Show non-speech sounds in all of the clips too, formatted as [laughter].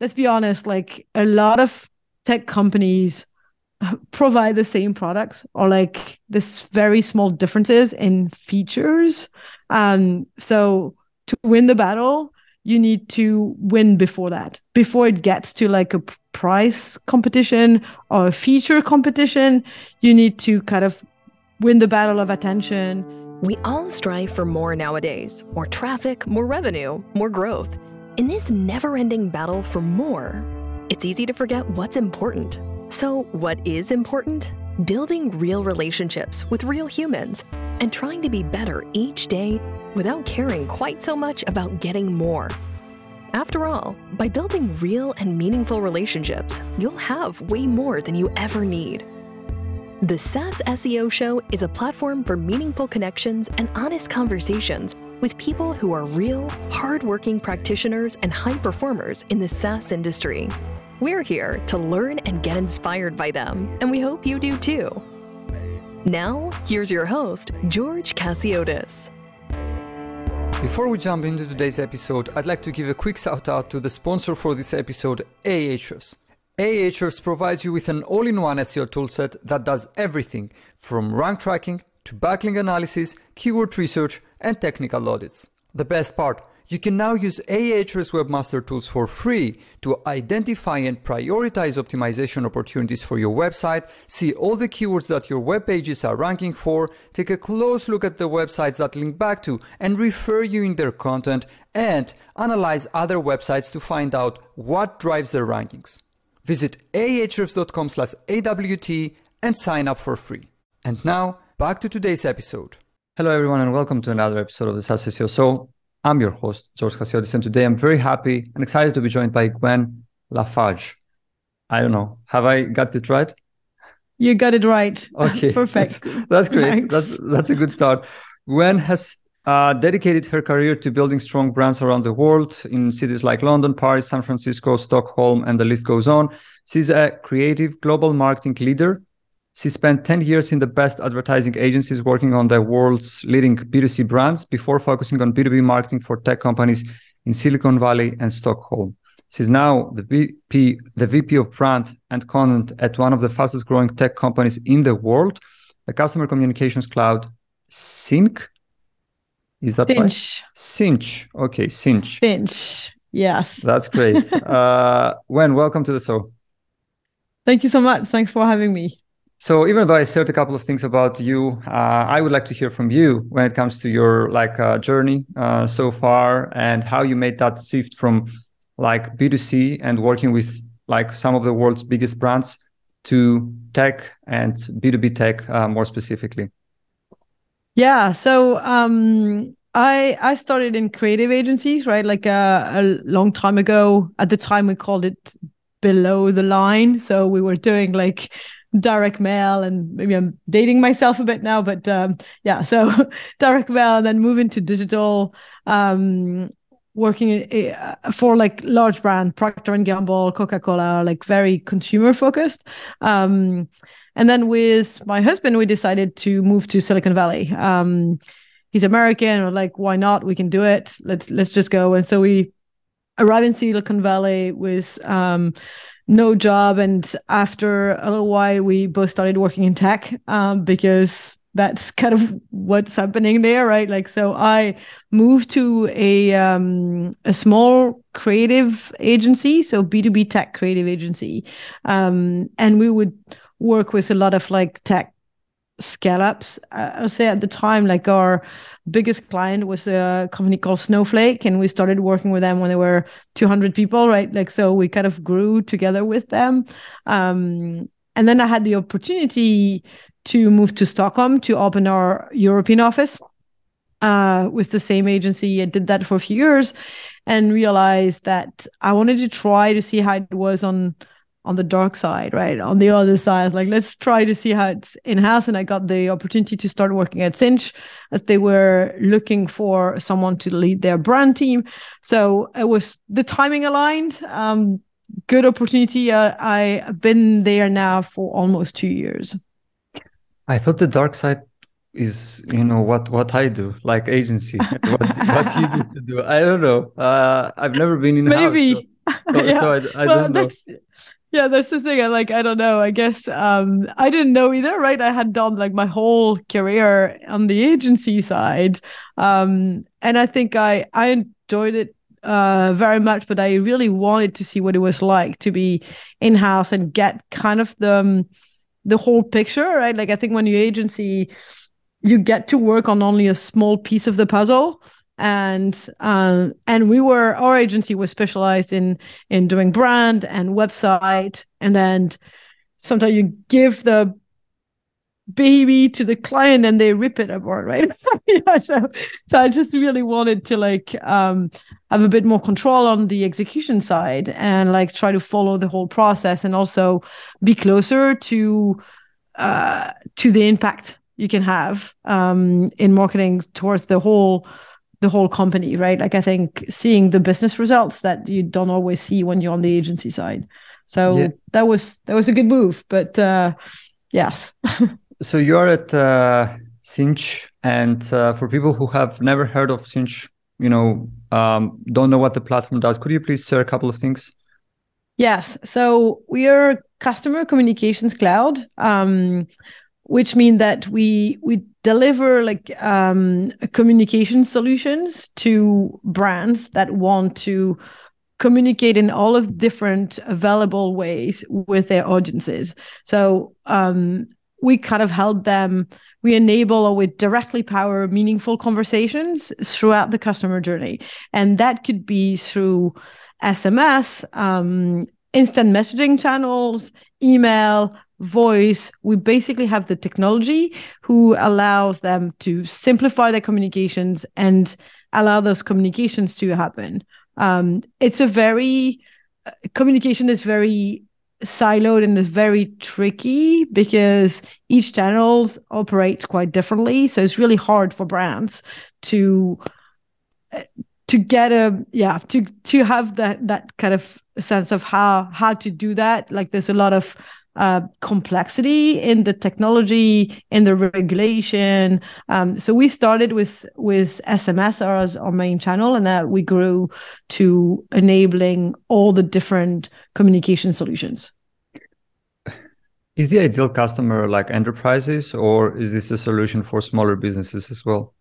let's be honest, like a lot of tech companies provide the same products or like this very small differences in features. Um, so to win the battle, you need to win before that, before it gets to like a price competition or a feature competition. You need to kind of win the battle of attention. We all strive for more nowadays more traffic, more revenue, more growth. In this never ending battle for more, it's easy to forget what's important. So, what is important? Building real relationships with real humans and trying to be better each day without caring quite so much about getting more. After all, by building real and meaningful relationships, you'll have way more than you ever need. The SaaS SEO Show is a platform for meaningful connections and honest conversations with people who are real, hardworking practitioners and high performers in the SaaS industry. We're here to learn and get inspired by them, and we hope you do too. Now, here's your host, George Chasiotis. Before we jump into today's episode, I'd like to give a quick shout out to the sponsor for this episode, Ahrefs. Ahrefs provides you with an all in one SEO toolset that does everything from rank tracking to backlink analysis, keyword research, and technical audits. The best part, you can now use Ahrefs Webmaster Tools for free to identify and prioritize optimization opportunities for your website, see all the keywords that your web pages are ranking for, take a close look at the websites that link back to and refer you in their content, and analyze other websites to find out what drives their rankings. Visit ahrefs.com slash AWT and sign up for free. And now, back to today's episode. Hello, everyone, and welcome to another episode of the SaaS SEO. So, I'm your host, George Chasiotis, and today I'm very happy and excited to be joined by Gwen Lafage. I don't know, have I got it right? You got it right. [laughs] Okay, perfect. That's, [laughs] that's great. Thanks. That's that's a good start. Gwen has uh, dedicated her career to building strong brands around the world in cities like London, Paris, San Francisco, Stockholm, and the list goes on. She's a creative global marketing leader she spent 10 years in the best advertising agencies working on the world's leading B2C brands before focusing on B2B marketing for tech companies in Silicon Valley and Stockholm. She's now the VP, the VP of brand and content at one of the fastest growing tech companies in the world, the customer communications cloud Sync. Is that Sinch? Right? Sinch. Okay, Sinch. Sinch. Yes. That's great. [laughs] uh, Gwen, welcome to the show. Thank you so much. Thanks for having me. So even though I said a couple of things about you, uh, I would like to hear from you when it comes to your like uh, journey uh, so far and how you made that shift from like B2C and working with like some of the world's biggest brands to tech and B2B tech uh, more specifically. Yeah. So um, I I started in creative agencies, right? Like uh, a long time ago. At the time, we called it below the line. So we were doing like direct mail and maybe I'm dating myself a bit now, but um, yeah, so [laughs] direct mail and then move into digital, um, working uh, for like large brand, Procter and Gamble, Coca-Cola, like very consumer focused. Um, and then with my husband, we decided to move to Silicon Valley. Um, he's American. We're like, why not? We can do it. Let's let's just go. And so we arrive in Silicon Valley with um, no job. And after a little while, we both started working in tech um, because that's [laughs] kind of what's happening there, right? Like, so I moved to a um, a small creative agency, so B two B tech creative agency, um, and we would work with a lot of like tech scale ups. I would say at the time, like our biggest client was a company called Snowflake, and we started working with them when they were 200 people, right? Like, so we kind of grew together with them. Um, and then I had the opportunity to move to Stockholm to open our European office uh, with the same agency. I did that for a few years and realized that I wanted to try to see how it was on on the dark side, right? On the other side, like let's try to see how it's in house. And I got the opportunity to start working at Sinch as they were looking for someone to lead their brand team. So it was the timing aligned. Um, good opportunity. Uh, I've been there now for almost two years. I thought the dark side is you know what what I do like agency [laughs] what what you used to do I don't know uh, I've never been in maybe house, so So, yeah. so I, I [laughs] well, don't know. Yeah, that's the thing. I like. I don't know. I guess um, I didn't know either. Right? I had done like my whole career on the agency side, um, and I think I I enjoyed it uh, very much. But I really wanted to see what it was like to be in house and get kind of the um, the whole picture. Right? Like I think when you agency, you get to work on only a small piece of the puzzle and um, and we were our agency was specialized in in doing brand and website. And then sometimes you give the baby to the client and they rip it apart right? [laughs] Yeah so so i just really wanted to like um have a bit more control on the execution side and like try to follow the whole process and also be closer to uh to the impact you can have um in marketing towards the whole the whole company, right? Like I think seeing the business results that you don't always see when you're on the agency side. So yeah. that was that was a good move, but uh, yes. [laughs] so you're at uh, Sinch, and uh, for people who have never heard of Sinch, you know, um, don't know what the platform does, could you please share a couple of things? Yes. So we are customer communications cloud. Um, which mean that we we deliver like um, communication solutions to brands that want to communicate in all of different available ways with their audiences. So um, we kind of help them. We enable or we directly power meaningful conversations throughout the customer journey, and that could be through SMS, um, instant messaging channels, email, voice we basically have the technology who allows them to simplify their communications and allow those communications to happen. Um, it's a very uh, communication is very siloed and is very tricky because each channels operate quite differently. So it's really hard for brands to uh, to get a yeah to to have that that kind of sense of how how to do that. Like there's a lot of uh, complexity in the technology, in the regulation. Um, so we started with with SMS as our main channel, and that we grew to enabling all the different communication solutions. Is the ideal customer like enterprises, or is this a solution for smaller businesses as well?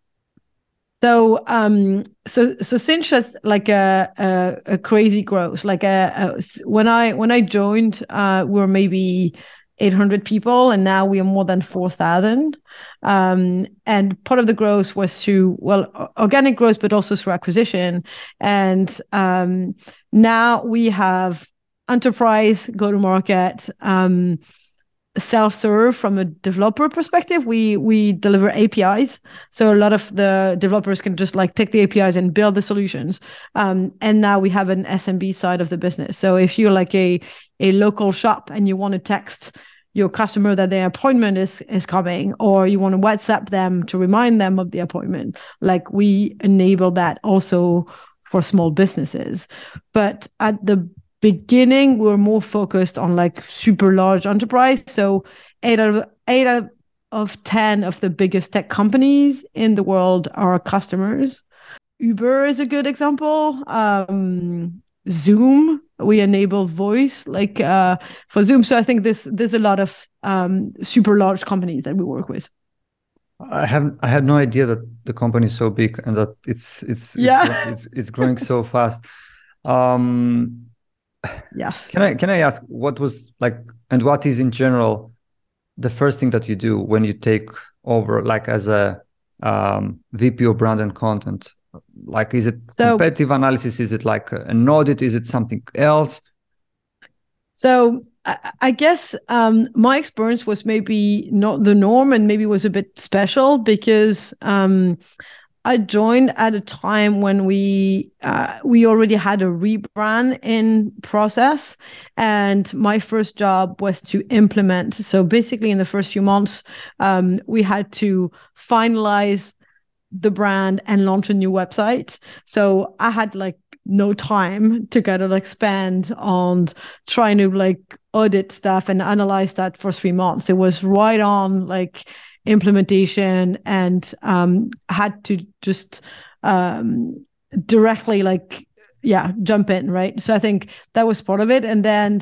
So um so so Sinch has like a a, a crazy growth. Like a, a, when I when I joined, uh, we were maybe 800 people, and now we are more than 4,000. Um, and part of the growth was through well organic growth, but also through acquisition. And um, now we have enterprise go to market. Um, self-serve from a developer perspective we we deliver apis so a lot of the developers can just like take the apis and build the solutions. Um, and now we have an smb side of the business. So if you're like a a local shop and you want to text your customer that their appointment is is coming or you want to whatsapp them to remind them of the appointment like we enable that also for small businesses. But at the beginning we were more focused on like super large enterprise. So eight out of eight out of 10 of the biggest tech companies in the world are customers. Uber is a good example. Um, zoom we enable voice like uh, for zoom. So i think this there's a lot of um, super large companies that we work with. I have I had no idea that the company is so big and that it's it's yeah. it's, it's, it's growing so fast. Um, yes. Can i can i ask what was like and what is in general the first thing that you do when you take over like as a um, vp of brand and content? Like is it so, competitive analysis? Is it like an audit? Is it something else? So I, I guess um, my experience was maybe not the norm and maybe was a bit special because um, I joined at a time when we uh, we already had a rebrand in process, and my first job was to implement. So basically, in the first few months, um, we had to finalize the brand and launch a new website. So I had like no time to kind of like spend on trying to like audit stuff and analyze that for three months. It was right on like implementation and um, had to just um, directly like yeah jump in right? So i think that was part of it. And then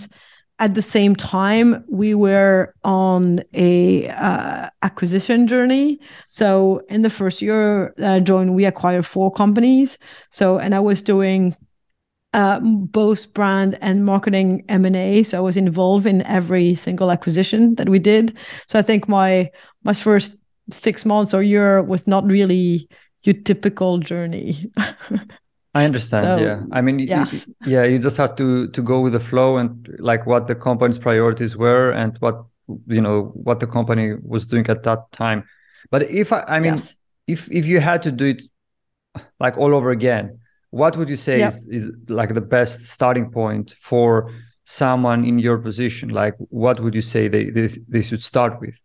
at the same time we were on a uh, acquisition journey. So in the first year that i joined we acquired four companies. So and i was doing uh, both brand and marketing m&a so i was involved in every single acquisition that we did so i think my my first six months or year was not really your typical journey [laughs] I understand. So, yeah, I mean, yes. yeah, you just have to to go with the flow and like what the company's priorities were and what you know what the company was doing at that time. But if I, I mean, yes. if if you had to do it like all over again, what would you say is, is like the best starting point for someone in your position? Like, what would you say they they, they should start with?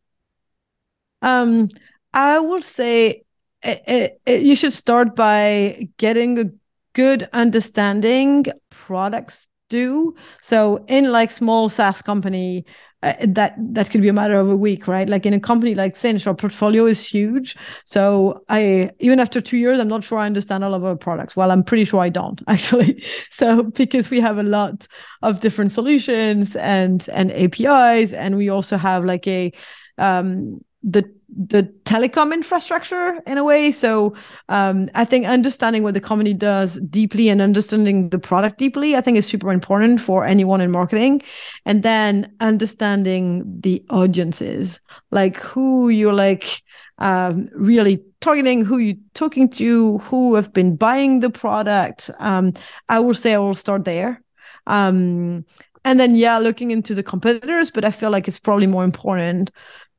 Um, I would say it, it, it, you should start by getting a good understanding products do. So in like small SaaS company, uh, that that could be a matter of a week, right? Like in a company like Sinch, our portfolio is huge. So I even after two years, I'm not sure I understand all of our products. Well, I'm pretty sure I don't [laughs] actually. So because we have a lot of different solutions and and APIs, and we also have like a um the the telecom infrastructure in a way. So um, I think understanding what the company does deeply and understanding the product deeply, I think is super important for anyone in marketing. And then understanding the audiences, like who you're like um, really targeting, who you're talking to, who have been buying the product. Um, I will say I will start there. Um, and then yeah, looking into the competitors, but I feel like it's probably more important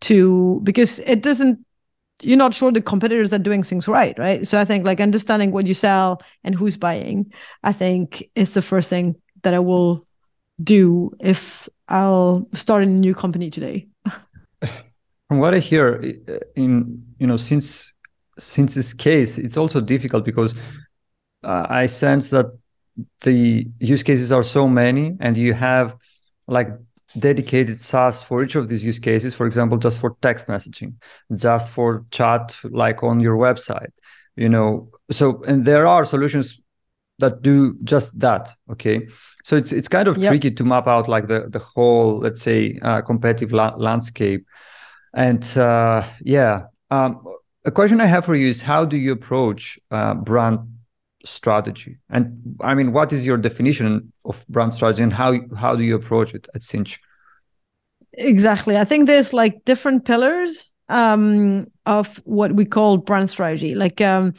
to because it doesn't you're not sure the competitors are doing things right right? So i think like understanding what you sell and who's buying i think is the first thing that i will do if i'll start a new company today. [laughs] From what i hear in you know since since this case it's also difficult because uh, i sense that the use cases are so many and you have like dedicated SaaS for each of these use cases, for example, just for text messaging, just for chat, like on your website, you know. So, and there are solutions that do just that. Okay. So it's it's kind of yep. tricky to map out like the the whole, let's say, uh, competitive la- landscape. And uh, yeah, um, a question I have for you is how do you approach uh, brand strategy? And i mean what is your definition of brand strategy and how how do you approach it at Sinch? Exactly. I think there's like different pillars um of what we call brand strategy. Like um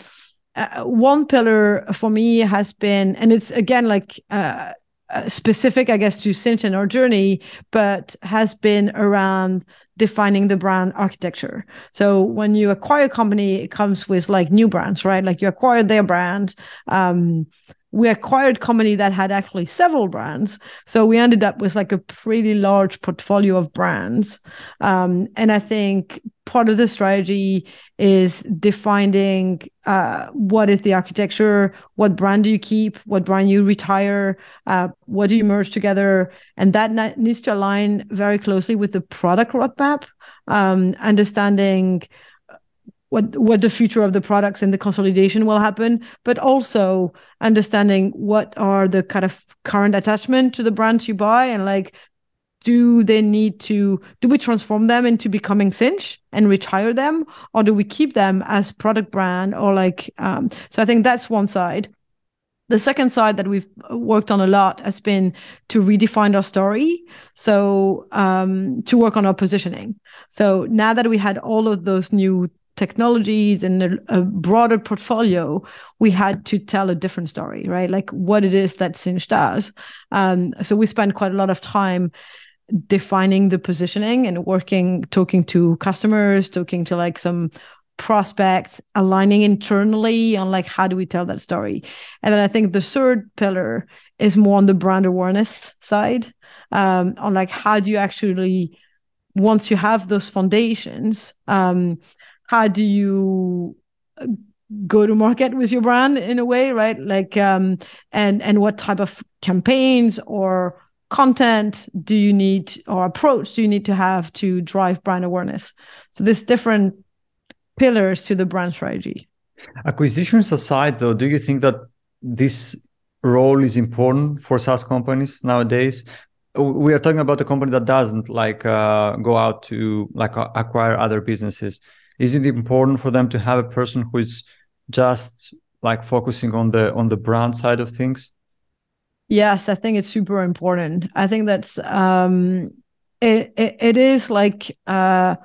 uh, one pillar for me has been and it's again like uh, uh specific i guess to Sinch and our journey but has been around defining the brand architecture. So when you acquire a company, it comes with like new brands, right? Like you acquire their brand. Um, we acquired company that had actually several brands. So we ended up with like a pretty large portfolio of brands. Um, and i think part of the strategy is defining uh, what is the architecture what brand do you keep what brand you retire uh, what do you merge together? And that needs to align very closely with the product roadmap um, understanding what what the future of the products and the consolidation will happen, but also understanding what are the kind of current attachment to the brands you buy and like do they need to do we transform them into becoming Sinch and retire them or do we keep them as product brand or like um, so I think that's one side. The second side that we've worked on a lot has been to redefine our story. So um, to work on our positioning. So now that we had all of those new technologies and a, a, broader portfolio, we had to tell a different story, right? Like what it is that Sinch does. Um, so we spent quite a lot of time defining the positioning and working, talking to customers, talking to like some prospects, aligning internally on like how do we tell that story. And then I think the third pillar is more on the brand awareness side, um, on like how do you actually once you have those foundations um, how do you uh, go to market with your brand in a way right like um and and what type of campaigns or content do you need or approach do you need to have to drive brand awareness so there's different pillars to the brand strategy acquisitions aside though do you think that this role is important for SaaS companies nowadays? We are talking about a company that doesn't like uh, go out to like uh, acquire other businesses. Is it important for them to have a person who is just like focusing on the on the brand side of things? Yes, I think it's super important. I think that's um, it, it, it is like uh,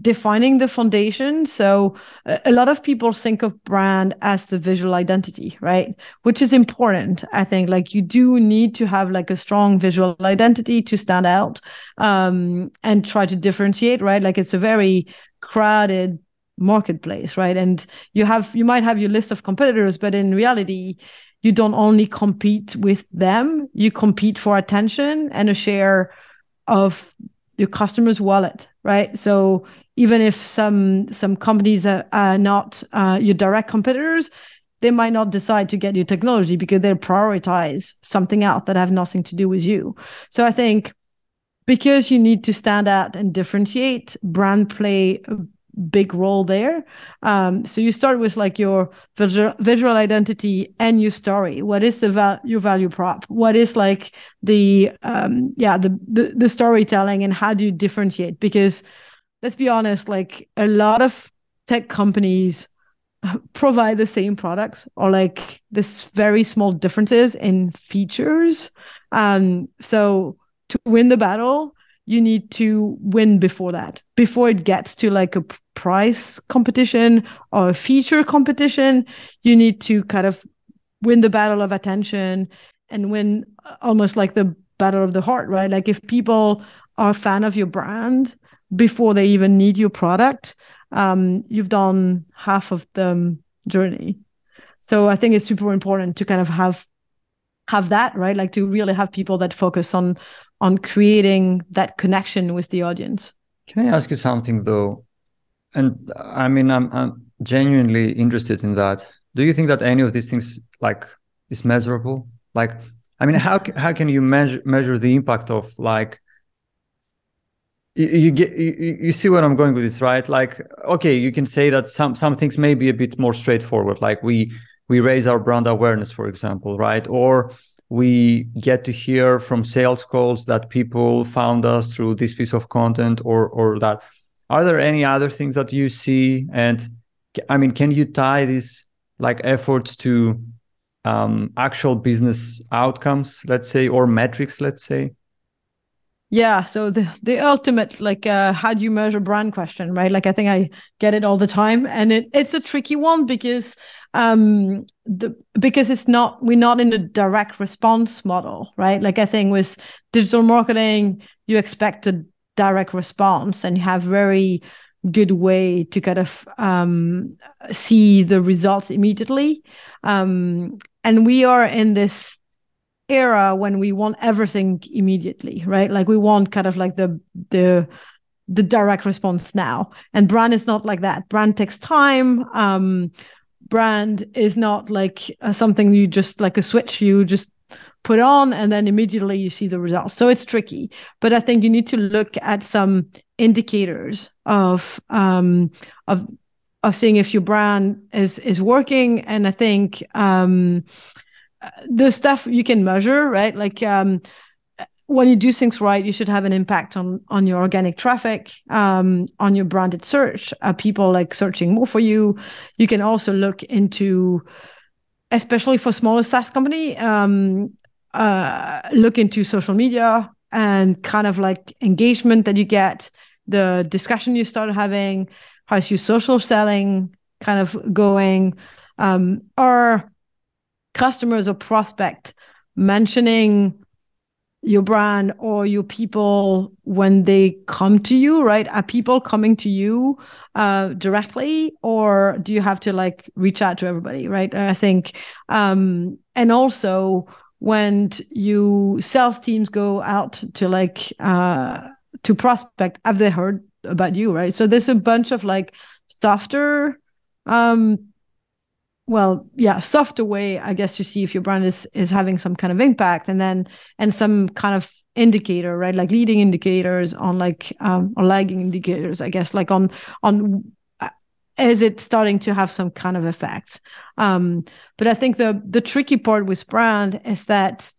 defining the foundation. So a lot of people think of brand as the visual identity, right? Which is important. I think like you do need to have like a strong visual identity to stand out um, and try to differentiate, right? Like it's a very crowded marketplace, right? And you have you might have your list of competitors, but in reality, you don't only compete with them, you compete for attention and a share of your customer's wallet, right? So even if some some companies are, are not uh, your direct competitors, they might not decide to get your technology because they prioritize something else that have nothing to do with you. So I think because you need to stand out and differentiate, brand play a big role there. Um, so you start with like your visual, visual identity and your story. What is the val- your value prop? What is like the um, yeah the, the the storytelling and how do you differentiate? Because let's be honest, like a lot of tech companies [laughs] provide the same products or like this very small differences in features. Um, so to win the battle, you need to win before that before it gets to like a price competition or a feature competition you need to kind of win the battle of attention and win uh, almost like the battle of the heart right? Like if people are a fan of your brand before they even need your product um, you've done half of the journey. So i think it's super important to kind of have have that right? Like to really have people that focus on on creating that connection with the audience. Can I ask you something though? And I mean, I'm, I'm genuinely interested in that. Do you think that any of these things like is measurable? Like, I mean, how how can you measure measure the impact of like you, get you, you see where I'm going with this, right? Like, okay, you can say that some some things may be a bit more straightforward, like we we raise our brand awareness, for example, right? Or we get to hear from sales calls that people found us through this piece of content or or that. Are there any other things that you see? And i mean can you tie these like efforts to um, actual business outcomes let's say or metrics let's say? Yeah so the the ultimate like uh how do you measure brand question right? Like i think i get it all the time and it, it's a tricky one because um the because it's not we're not in a direct response model right? Like i think with digital marketing you expect a direct response and you have very good way to kind of um, see the results immediately. Um, and we are in this era when we want everything immediately right? Like we want kind of like the the the direct response now. And brand is not like that. Brand takes time. Um brand is not like uh, something you just like a switch you just put on and then immediately you see the results. So it's tricky, but I think you need to look at some indicators of um, of of seeing if your brand is is working. And I think um, the stuff you can measure, right? Like um, when you do things right, you should have an impact on on your organic traffic, um, on your branded search. Uh, people like searching more for you. You can also look into, especially for smaller SaaS company, um, uh, look into social media and kind of like engagement that you get, the discussion you start having, how's your social selling kind of going, um, are customers or prospect mentioning your brand or your people when they come to you right? Are people coming to you uh, directly or do you have to like reach out to everybody right? I think um and also when you sales teams go out to like uh to prospect have they heard about you right? So there's a bunch of like softer um well yeah softer way i guess to see if your brand is is having some kind of impact and then and some kind of indicator right? Like leading indicators on like um or lagging indicators i guess like on on uh, is it starting to have some kind of effect? Um, but i think the the tricky part with brand is that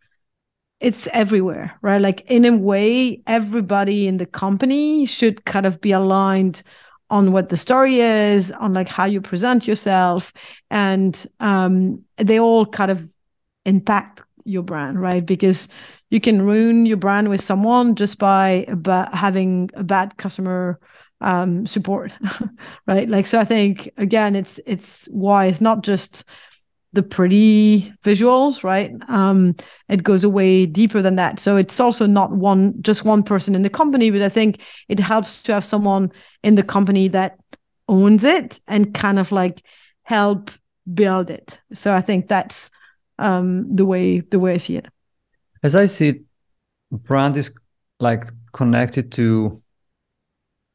it's everywhere right? Like in a way everybody in the company should kind of be aligned on what the story is on like how you present yourself and um, they all kind of impact your brand right because you can ruin your brand with someone just by having a bad customer um, support, [laughs] right? Like, so I think again, it's it's why it's not just the pretty visuals, right? Um, it goes away deeper than that. So it's also not one just one person in the company, but I think it helps to have someone in the company that owns it and kind of like help build it. So I think that's um, the way the way I see it. As I see it, brand is like connected to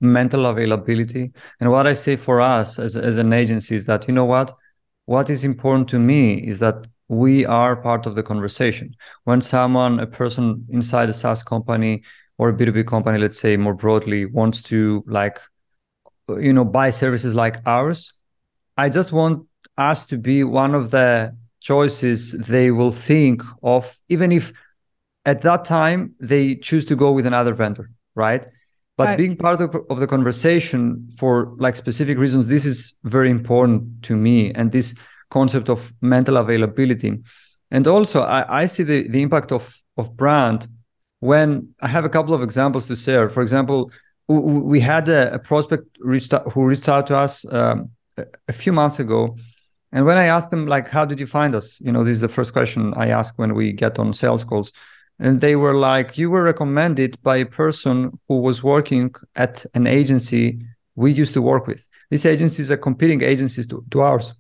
mental availability. And what I say for us as, as an agency is that, you know what? What is important to me is that we are part of the conversation. When someone, a person inside a SaaS company or a B2B company, let's say more broadly, wants to like, you know, buy services like ours, I just want us to be one of the choices they will think of, even if at that time they choose to go with another vendor, right? But right. being part of, of the conversation for like specific reasons this is very important to me and this concept of mental availability. And also i, I see the, the impact of, of brand when i have a couple of examples to share. For example we had a, a prospect reached out, who reached out to us um, a, a few months ago. And when i asked them like how did you find us? You know this is the first question i ask when we get on sales calls and they were like you were recommended by a person who was working at an agency we used to work with. These agencies are competing agencies to, to ours.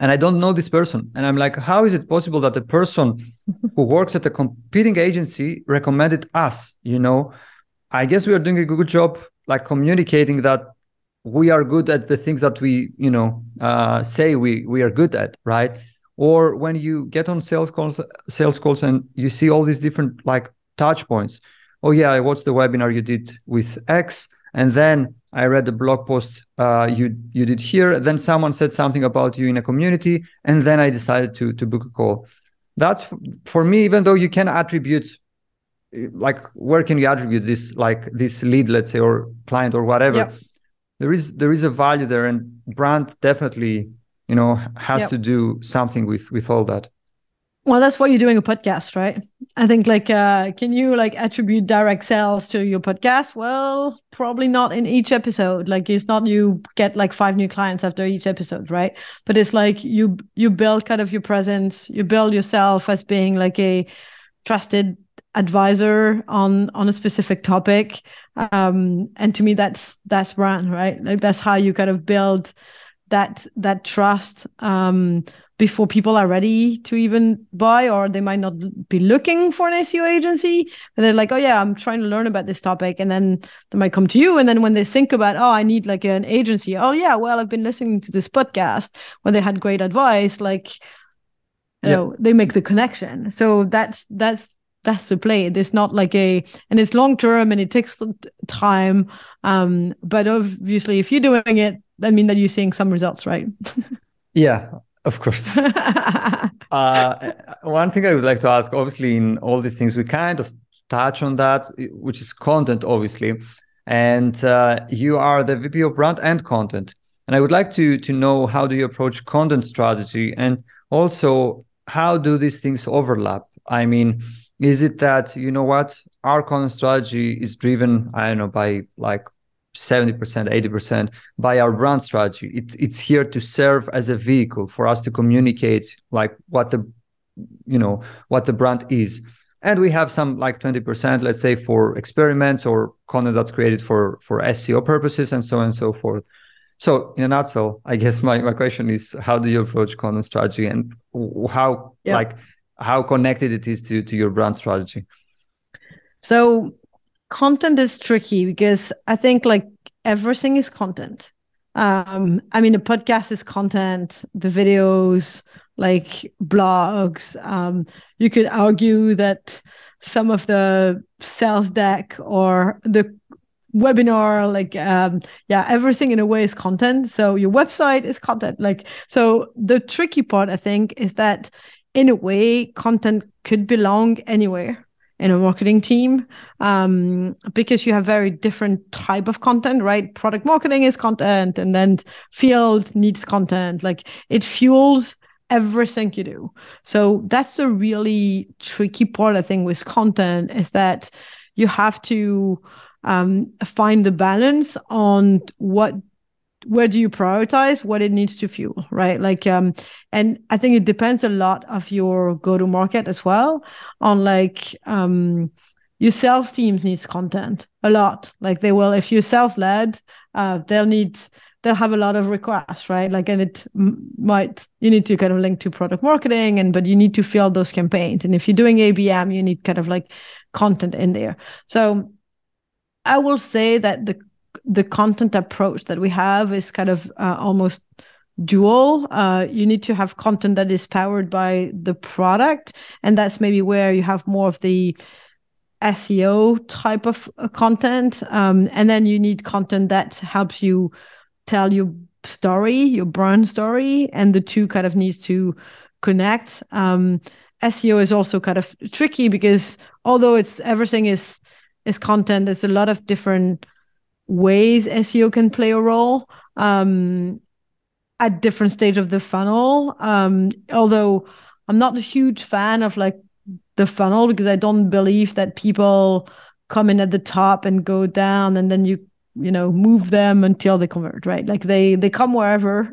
And i don't know this person. And i'm like how is it possible that a person [laughs] who works at a competing agency recommended us you know? I guess we are doing a good job like communicating that we are good at the things that we you know uh, say we we are good at right or when you get on sales calls sales calls and you see all these different like touch points. Oh yeah i watched the webinar you did with x and then i read the blog post uh, you you did here. Then someone said something about you in a community and then i decided to to book a call. That's for me even though you can attribute like where can you attribute this like this lead let's say or client or whatever yep. there is there is a value there and brand definitely you know has yep. to do something with with all that. Well that's why you're doing a podcast right? I think like uh can you like attribute direct sales to your podcast? Well probably not in each episode. Like it's not you get like five new clients after each episode right? But it's like you you build kind of your presence. You build yourself as being like a trusted advisor on on a specific topic. Um and to me that's that's brand right? Like that's how you kind of build that that trust um, before people are ready to even buy or they might not be looking for an SEO agency. And they're like oh yeah I'm trying to learn about this topic. And then they might come to you and then when they think about oh I need like an agency oh yeah well I've been listening to this podcast where they had great advice like you know they make the connection. So that's that's that's the play there's not like a and it's long term and it takes time um but obviously if you're doing it that mean that you're seeing some results, right? [laughs] yeah, of course. [laughs] uh, one thing I would like to ask, obviously, in all these things, we kind of touch on that, which is content, obviously. And uh, you are the VP of brand and content. And I would like to to know how do you approach content strategy, and also how do these things overlap? I mean, is it that you know what our content strategy is driven? I don't know by like 70%, 80% by our brand strategy. It, it's here to serve as a vehicle for us to communicate like what the you know what the brand is. And we have some like 20%, let's say, for experiments or content that's created for for SEO purposes and so on and so forth. So in a nutshell, I guess my, my question is how do you approach content strategy and how yeah. like how connected it is to to your brand strategy? So content is tricky because I think like everything is content. Um, I mean, the podcast is content, the videos, like blogs. Um, you could argue that some of the sales deck or the webinar like um yeah everything in a way is content so your website is content like so the tricky part i think is that in a way content could belong anywhere in a marketing team um, because you have very different type of content right? Product marketing is content and then field needs content. Like it fuels everything you do. So that's the really tricky part i think with content is that you have to um, find the balance on what where do you prioritize? What it needs to fuel right? Like um and i think it depends a lot of your go to market as well on like um your sales team needs content a lot. Like they will if you're sales led uh they'll need they'll have a lot of requests right? Like and it m- might you need to kind of link to product marketing and but you need to fill those campaigns. And if you're doing abm you need kind of like content in there. So I will say that the the content approach that we have is kind of uh, almost dual. Uh, you need to have content that is powered by the product, and that's maybe where you have more of the SEO type of uh, content, um, and then you need content that helps you tell your story, your brand story, and the two kind of needs to connect. Um, SEO is also kind of tricky because although it's everything is is content. There's a lot of different ways SEO can play a role um, at different stage of the funnel. Um, although I'm not a huge fan of like the funnel because I don't believe that people come in at the top and go down and then you you know move them until they convert right like they they come wherever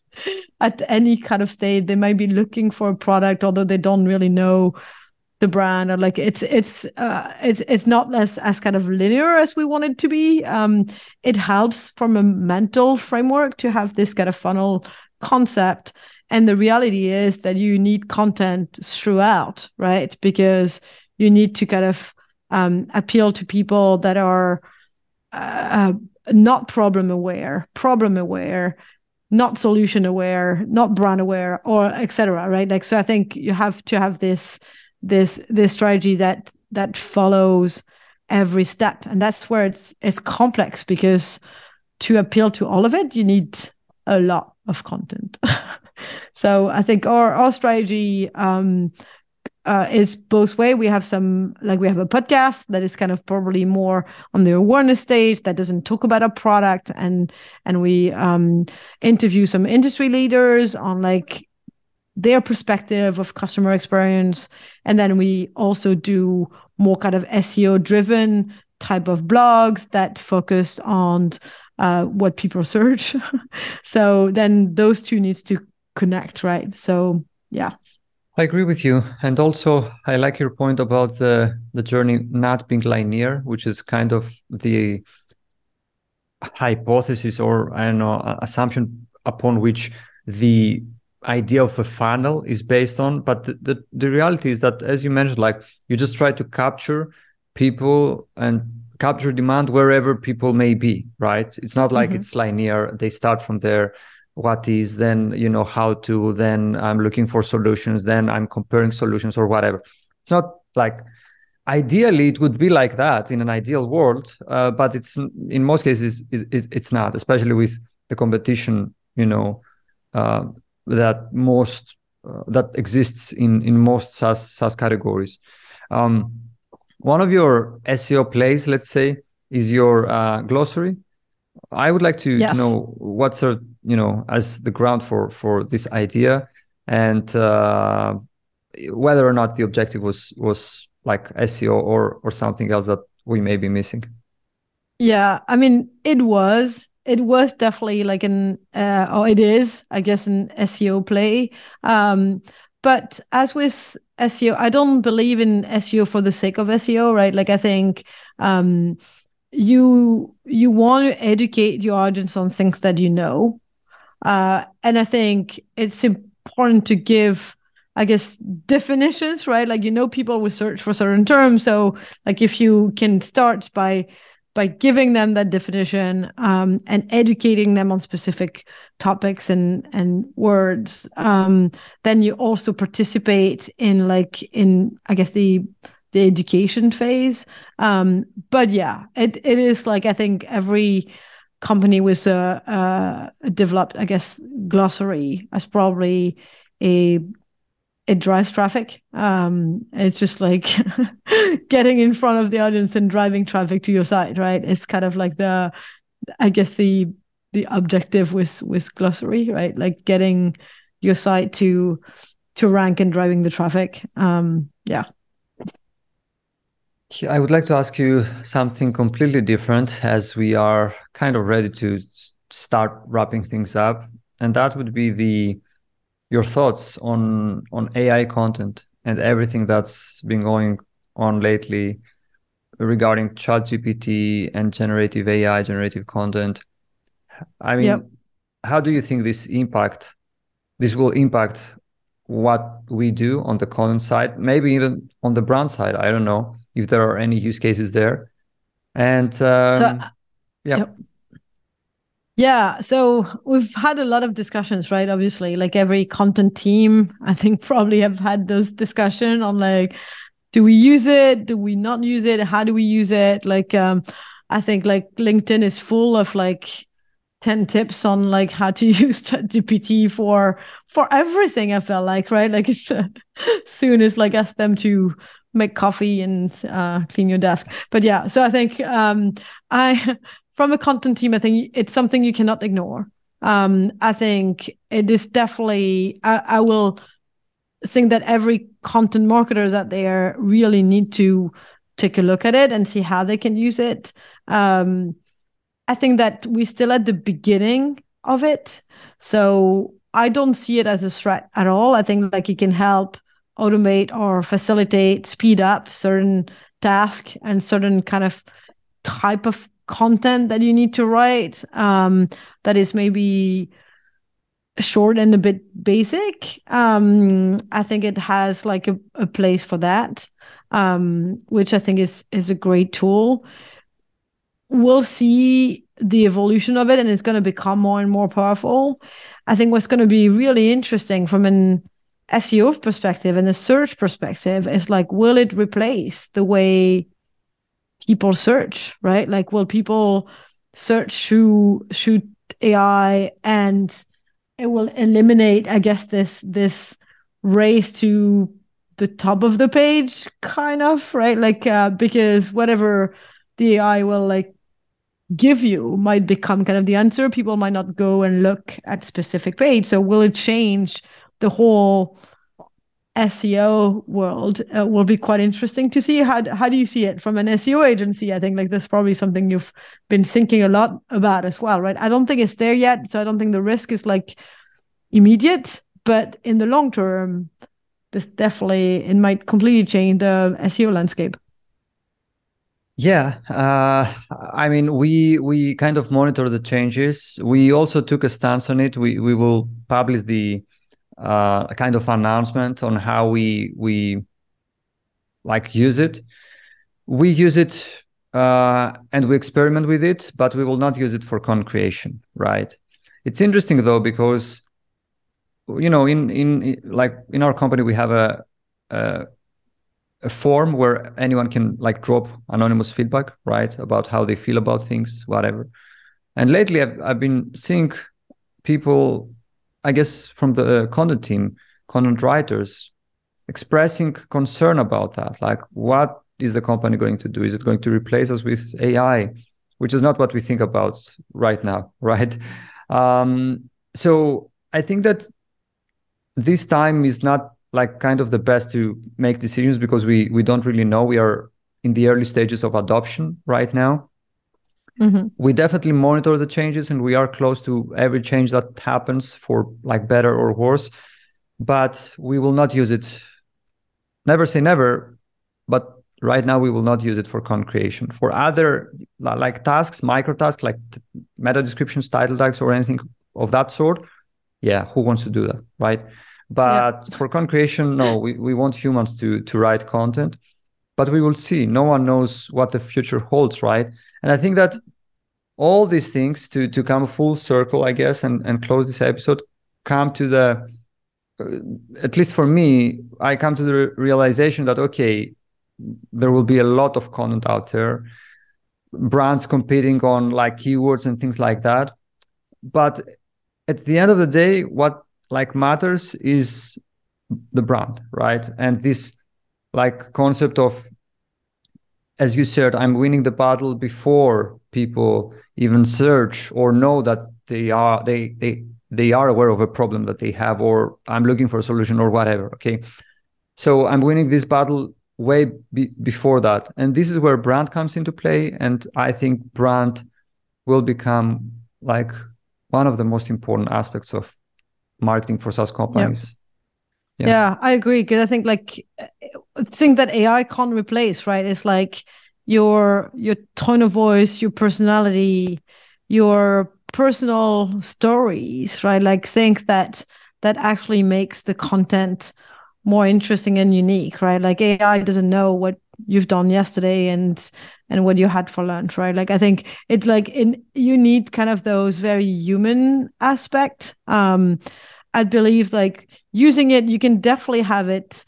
[laughs] at any kind of stage they might be looking for a product although they don't really know the brand or like it's it's uh, it's it's not as as kind of linear as we want it to be. Um it helps from a mental framework to have this kind of funnel concept. And the reality is that you need content throughout right? Because you need to kind of um, appeal to people that are uh, not problem aware problem aware not solution aware not brand aware or etc right? Like so i think you have to have this this this strategy that that follows every step. And that's where it's it's complex because to appeal to all of it you need a lot of content. [laughs] So i think our our strategy um uh, is both way. We have some like we have a podcast that is kind of probably more on the awareness stage that doesn't talk about a product. And and we um interview some industry leaders on like their perspective of customer experience. And then we also do more kind of SEO driven type of blogs that focus on uh, what people [laughs] search. so then those two needs to connect, right? So yeah. I agree with you, and also I like your point about the the journey not being linear, which is kind of the hypothesis or I don't know assumption upon which the idea of a funnel is based on but the, the, the reality is that as you mentioned like you just try to capture people and capture demand wherever people may be right? It's not like mm-hmm. it's linear. They start from there. What is then you know how to then i'm looking for solutions then i'm comparing solutions or whatever. It's not like ideally it would be like that in an ideal world uh, but it's in most cases it, it, it's not especially with the competition you know uh, that most uh, that exists in in most SaaS SaaS categories. Um, one of your SEO plays, let's say, is your uh, glossary. I would like to, yes. to know what's a, you know as the ground for for this idea and uh, whether or not the objective was was like SEO or or something else that we may be missing. Yeah, I mean, it was it was definitely like an uh, or it is i guess an seo play um, but as with seo i don't believe in seo for the sake of seo right like i think um, you you want to educate your audience on things that you know uh, and i think it's important to give I guess definitions, right? Like you know, people will search for certain terms. So, like if you can start by by giving them that definition um, and educating them on specific topics and and words um, then you also participate in like in i guess the the education phase. Um, but yeah, it it is like I think every company with a, a developed, I guess, glossary as probably a it drives traffic. Um, it's just like [laughs] getting in front of the audience and driving traffic to your site, right? It's kind of like the, I guess the the objective with with glossary, right? Like getting your site to to rank and driving the traffic. Um, yeah. I would like to ask you something completely different as we are kind of ready to start wrapping things up, and that would be the your thoughts on on AI content and everything that's been going on lately regarding ChatGPT and generative AI, generative content. I mean, yep. how do you think this impact this will impact what we do on the content side, maybe even on the brand side? I don't know if there are any use cases there. And um, so, yeah. Yep. Yeah, so we've had a lot of discussions, right? Obviously, like every content team, I think [laughs] probably have had this discussion on like, do we use it? Do we not use it? How do we use it? Like, um, I think like LinkedIn is full of like 10 tips on like how to [laughs] use ChatGPT for for everything. I felt like, right? Like [laughs] it's uh, soon as like ask them to make coffee and uh, clean your desk. But yeah, so I think um, I, from a content team, I think it's something you cannot ignore. Um, I think it is definitely. I, I will think that every content marketers out there really need to take a look at it and see how they can use it. Um, I think that we're still at the beginning of it, so I don't see it as a threat at all. I think like it can help automate or facilitate, speed up certain tasks and certain kind of type of content that you need to write um, that is maybe short and a bit basic. Um, I think it has like a, a place for that, um, which I think is is a great tool. We'll see the evolution of it, and it's going to become more and more powerful. I think what's going to be really interesting from an SEO perspective and a search perspective is like, will it replace the way people search, right? Like, will people search through through AI and it will eliminate, I guess, this this race to the top of the page, kind of, right? Like, uh, because whatever the AI will like give you might become kind of the answer. People might not go and look at specific page. So will it change the whole SEO world uh, will be quite interesting to see. How how do you see it from an SEO agency? I think like that's probably something you've been thinking a lot about as well, right? I don't think it's there yet, so I don't think the risk is like immediate, but in the long term, this definitely it might completely change the SEO landscape. Yeah, uh, I mean, we we kind of monitor the changes. We also took a stance on it. We we will publish the uh, a kind of announcement on how we we like use it. We use it uh, and we experiment with it, but we will not use it for con creation, right? It's interesting though because you know in in like in our company we have a, a a form where anyone can like drop anonymous feedback, right, about how they feel about things, whatever. And lately, I've I've been seeing people I guess from the content team, content writers, expressing concern about that. Like, what is the company going to do? Is it going to replace us with AI? Which is not what we think about right now, [laughs] right? Um, so I think that this time is not like kind of the best to make decisions because we we don't really know. We are in the early stages of adoption right now. Mm-hmm. We definitely monitor the changes and we are close to every change that happens for like better or worse. But we will not use it. Never say never, but right now we will not use it for content creation. For other like tasks, micro tasks like meta descriptions, title tags, or anything of that sort, yeah, who wants to do that, right? But yeah. for content creation, no, we, we want humans to to write content, but we will see. No one knows what the future holds, right? And I think that all these things to to come full circle, I guess, and and close this episode, come to the uh, at least for me, I come to the realization that okay, there will be a lot of content out there, brands competing on like keywords and things like that. But at the end of the day, what like matters is the brand, right? And this like concept of as you said, I'm winning the battle before people even search or know that they are they they they are aware of a problem that they have or I'm looking for a solution or whatever. Okay, so I'm winning this battle way be- before that, and this is where brand comes into play. And I think brand will become like one of the most important aspects of marketing for SaaS companies. Yep. Yeah. yeah, I agree because I think like thing that AI can't replace, right? It's like your your tone of voice, your personality, your personal stories, right? Like things that that actually makes the content more interesting and unique, right? Like AI doesn't know what you've done yesterday and and what you had for lunch, right? Like I think it's like in you need kind of those very human aspect. Um I believe like using it, you can definitely have it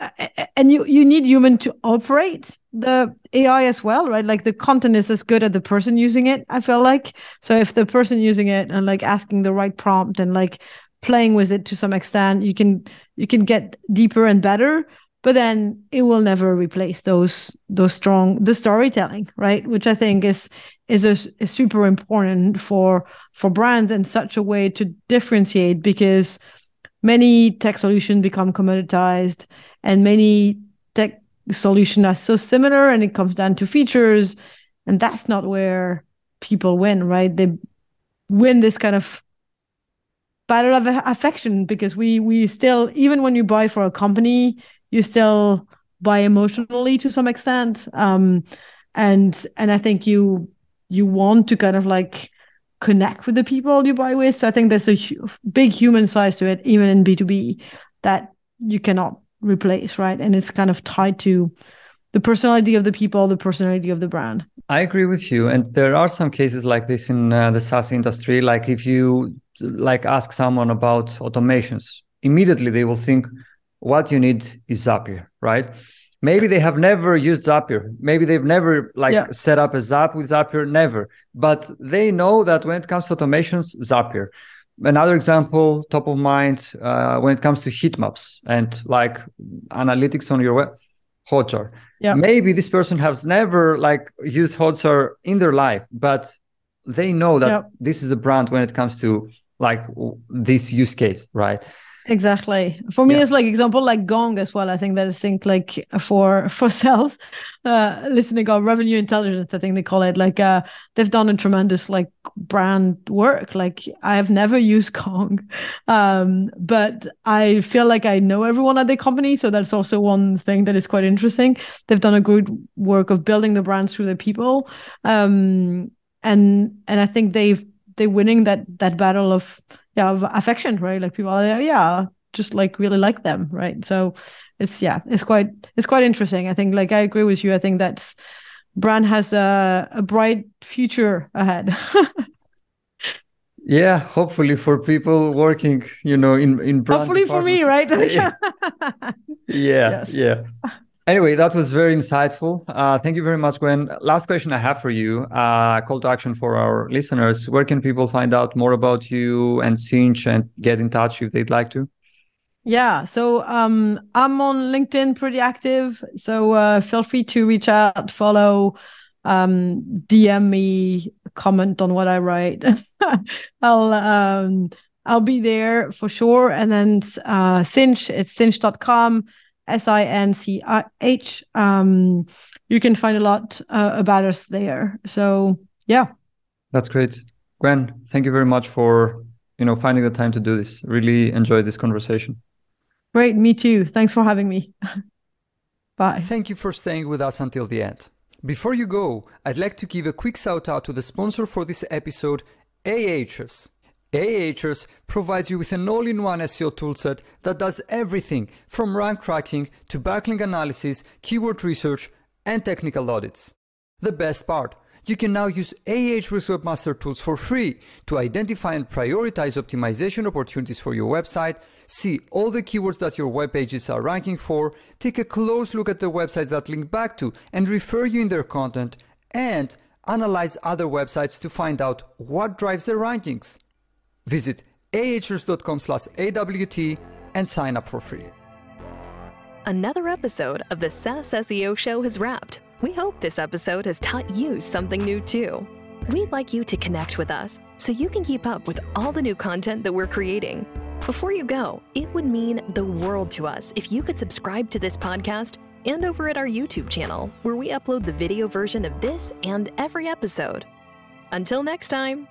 Uh, and you you need human to operate the AI as well, right? Like the content is as good as the person using it. I feel like so if the person using it and like asking the right prompt and like playing with it to some extent, you can you can get deeper and better. But then it will never replace those those strong the storytelling, right? Which I think is is, a, is super important for for brands in such a way to differentiate because many tech solutions become commoditized and many tech solutions are so similar and it comes down to features. And that's not where people win right? They win this kind of battle of affection because we we still even when you buy for a company you still buy emotionally to some extent. Um and and i think you you want to kind of like connect with the people you buy with. So I think there's a hu- big human size to it, even in B2B, that you cannot replace, right? And it's kind of tied to the personality of the people, the personality of the brand. I agree with you, and there are some cases like this in uh, the SaaS industry. Like if you like ask someone about automations, immediately they will think what you need is Zapier, right? maybe they have never used Zapier. Maybe they've never like yeah. set up a Zap with Zapier, never. But they know that when it comes to automations, Zapier. Another example, top of mind, uh, when it comes to heat maps and like analytics on your web, Hotjar. Yeah. Maybe this person has never like used Hotjar in their life, but they know that yeah. this is a brand when it comes to like this use case, right? Exactly. For me, yeah. it's like example like Gong as well. I think that I think like for [laughs] for sales, uh, listening on revenue intelligence, I think they call it. Like uh, they've done a tremendous like brand work. Like I have never [laughs] used Gong, um, but I feel like I know everyone at the company, so that's also one thing that is quite interesting. They've done a good work of building the brands through the people, um, and and I think they've they're winning that that battle of yeah of affection right? Like people are yeah just like really like them right? So it's yeah it's quite it's quite interesting. I think like i agree with you. I think that's brand has a, a bright future ahead. [laughs] Yeah hopefully for people working you know in in brand hopefully for me right? [laughs] Yeah. [laughs] Yeah, yeah. Anyway, that was very insightful. Uh, thank you very much, Gwen. Last question I have for you, uh, call to action for our listeners. Where can people find out more about you and Sinch and get in touch if they'd like to? Yeah, so um, I'm on LinkedIn pretty active. So uh, feel free to reach out, follow, um, DM me, comment on what I write. [laughs] I'll um, I'll be there for sure. And then uh, Sinch, it's sinch.com S I N C H. Um, you can find a lot uh, about us there. So yeah, that's great, Gwen. Thank you very much for you know finding the time to do this. Really enjoyed this conversation. Great, me too. Thanks for having me. [laughs] Bye. Thank you for staying with us until the end. Before you go, I'd like to give a quick shout out to the sponsor for this episode, Ahrefs. Ahrefs provides you with an all-in-one SEO toolset that does everything from rank tracking to backlink analysis, keyword research, and technical audits. The best part, you can now use Ahrefs Webmaster Tools for free to identify and prioritize optimization opportunities for your website, see all the keywords that your web pages are ranking for, take a close look at the websites that link back to and refer you in their content, and analyze other websites to find out what drives their rankings. Visit ahrefs.com slash AWT and sign up for free. Another episode of the SaaS SEO Show has wrapped. We hope this episode has taught you something new too. We'd like you to connect with us so you can keep up with all the new content that we're creating. Before you go, it would mean the world to us if you could subscribe to this podcast and over at our YouTube channel, where we upload the video version of this and every episode. Until next time.